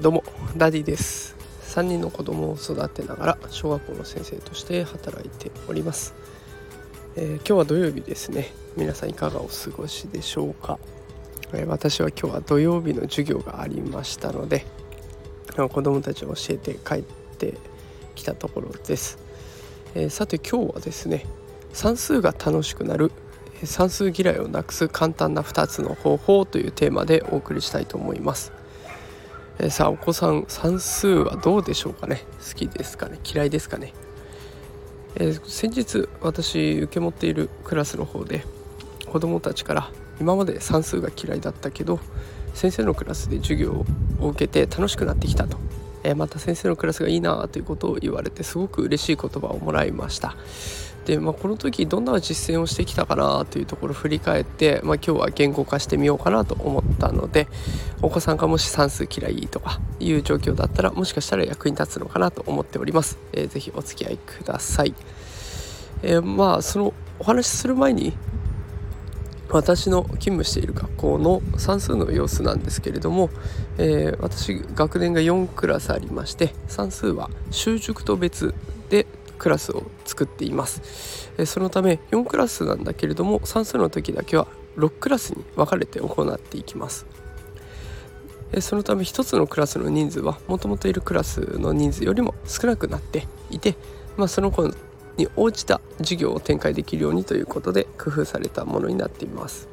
どうもダディです。3人の子供を育てながら小学校の先生として働いております、えー、今日は土曜日ですね。皆さんいかがお過ごしでしょうか、えー、私は今日は土曜日の授業がありましたので子供たちを教えて帰ってきたところです、えー、さて今日はですね算数が楽しくなる算数嫌いをなくす簡単な2つの方法というテーマでお送りしたいと思います。えさあお子さん算数はどうでしょうかね？好きですかね？嫌いですかね、えー、先日私受け持っているクラスの方で子どもたちから今まで算数が嫌いだったけど先生のクラスで授業を受けて楽しくなってきたと、えー、また先生のクラスがいいなということを言われてすごく嬉しい言葉をもらいました。で、まあ、この時どんな実践をしてきたかなというところを振り返って、まあ、今日は言語化してみようかなと思ったのでお子さんがもし算数嫌いとかいう状況だったらもしかしたら役に立つのかなと思っております。えー、ぜお付き合いください。えー、まあそのお話しする前に私の勤務している学校の算数の様子なんですけれども、えー、私学年が4クラスありまして算数は習熟と別でクラスを作っています、えそのため4クラスなんだけれども算数の時だけは6クラスに分かれて行っていきます。そのため1つのクラスの人数はもともといるクラスの人数よりも少なくなっていて、まあ、その子に応じた授業を展開できるようにということで工夫されたものになっています。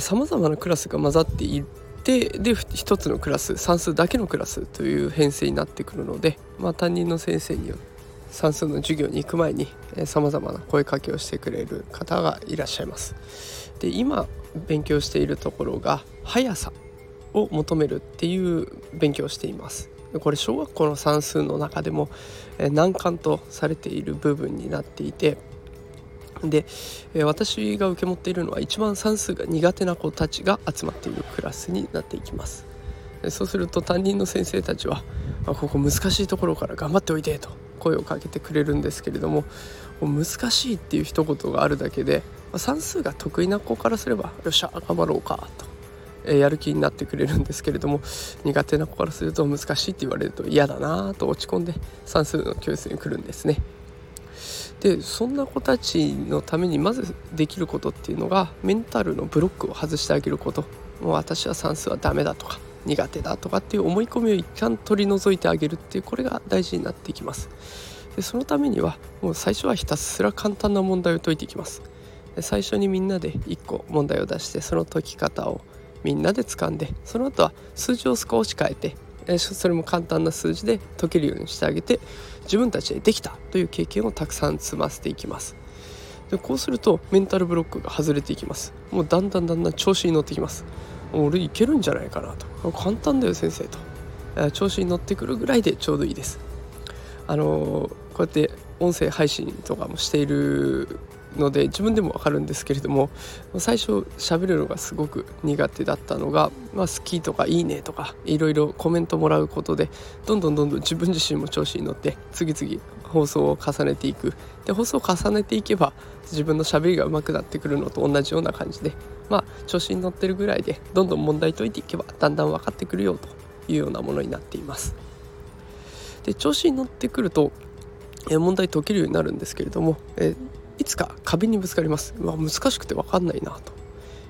さまざまなクラスが混ざっていてで1つのクラス算数だけのクラスという編成になってくるので、まあ、担任の先生による算数の授業に行く前にさまざまな声かけをしてくれる方がいらっしゃいます。で今勉強しているところが速さを求めるっていう勉強をしています。これ小学校の算数の中でも難関とされている部分になっていてでえ私が受け持っているのは一番算数が苦手な子たちが集まっているクラスになっていきますそうすると担任の先生たちは「ここ難しいところから頑張っておいで」と声をかけてくれるんですけれども難しいっていう一言があるだけで算数が得意な子からすれば「よっしゃ頑張ろうか」とやる気になってくれるんですけれども苦手な子からすると難しいって言われると嫌だなと落ち込んで算数の教室に来るんですね。でそんな子たちのためにまずできることっていうのがメンタルのブロックを外してあげること。もう私は算数はダメだとか苦手だとかっていう思い込みを一旦取り除いてあげるっていうこれが大事になっていきます。でそのためにはもう最初はひたすら簡単な問題を解いていきます。最初にみんなで1個問題を出してその解き方をみんなで掴んでその後は数字を少し変えてそれも簡単な数字で解けるようにしてあげて自分たちでできたという経験をたくさん積ませていきます。でこうするとメンタルブロックが外れていきます。もうだんだんだんだん調子に乗ってきます。俺いけるんじゃないかなと。簡単だよ先生と。調子に乗ってくるぐらいでちょうどいいです。あのこうやって音声配信とかもしているので自分でも分かるんですけれども最初喋るのがすごく苦手だったのが、まあ、好きとかいいねとかいろいろコメントもらうことでどんどんどんどん自分自身も調子に乗って次々放送を重ねていくで放送を重ねていけば自分のしゃべりが上手くなってくるのと同じような感じでまあ調子に乗ってるぐらいでどんどん問題解いていけばだんだん分かってくるよというようなものになっています。で調子に乗ってくると問題解けるようになるんですけれどもえいつか壁にぶつかります。うわ難しくて分かんないなと。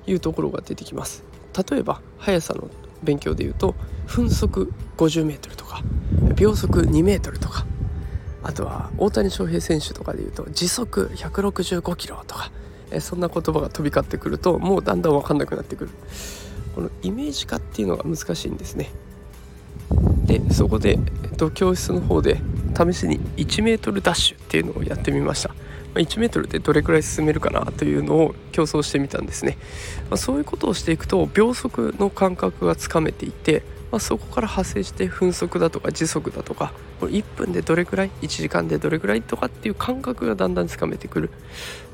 いうところが出てきます。例えば速さの勉強でいうと分速 50m とか秒速 2m とかあとは大谷翔平選手とかでいうと時速165キロとかそんな言葉が飛び交ってくるともうだんだん分かんなくなってくる。このイメージ化っていうのが難しいんですね。でそこで、えっと、教室の方で試しに 1m ダッシュっていうのをやってみました。1 m でどれくらい進めるかなというのを競争してみたんですね、まあ、そういうことをしていくと秒速の感覚がつかめていて、まあ、そこから派生して分速だとか時速だとかこれ1分でどれくらい1時間でどれくらいとかっていう感覚がだんだんつかめてくる。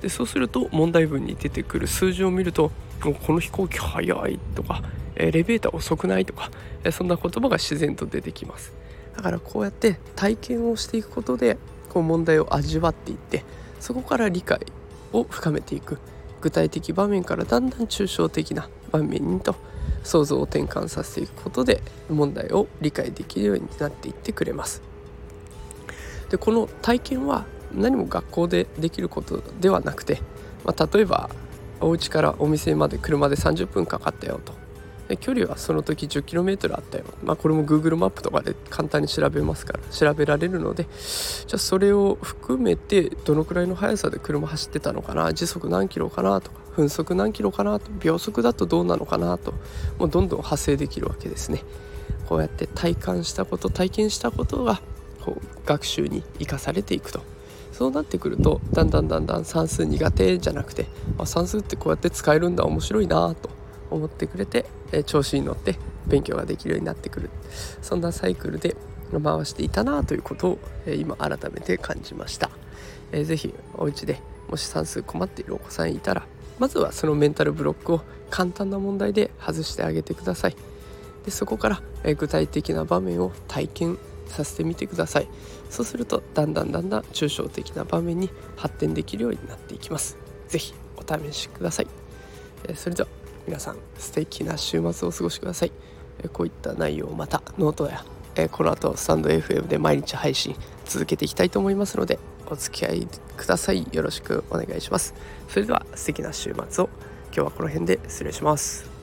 でそうすると問題文に出てくる。数字を見るとこの飛行機速いとかエレベーター遅くないとかそんな言葉が自然と出てきます。だからこうやって体験をしていくことでこう問題を味わっていってそこから理解を深めていく具体的場面からだんだん抽象的な場面にと想像を転換させていくことで問題を理解できるようになっていってくれます。でこの体験は何も学校でできることではなくて、まあ、例えばお家からお店まで車で30分かかったよと距離はその時 10km あったよ、まあ、これも Google マップとかで簡単に調べますから調べられるのでじゃあそれを含めてどのくらいの速さで車走ってたのかな時速何キロかなとか分速何キロかなと秒速だとどうなのかなともうどんどん派生できるわけですね。こうやって体感したこと体験したことがこう学習に生かされていくと。そうなってくるとだんだんだんだん算数苦手じゃなくてあ算数ってこうやって使えるんだ面白いなと思ってくれて、え調子に乗って勉強ができるようになってくる。そんなサイクルで回していたなということを、え今改めて感じました、えー、ぜひお家でもし算数困っているお子さんいたらまずはそのメンタルブロックを簡単な問題で外してあげてください。でそこから、え具体的な場面を体験させてみてください。そうするとだんだんだんだん抽象的な場面に発展できるようになっていきます。是非お試しください、えそれでは皆さん素敵な週末をお過ごしください。こういった内容をまたノートやこの後スタンド FM で毎日配信続けていきたいと思いますのでお付き合いください。よろしくお願いします。それでは素敵な週末を。今日はこの辺で失礼します。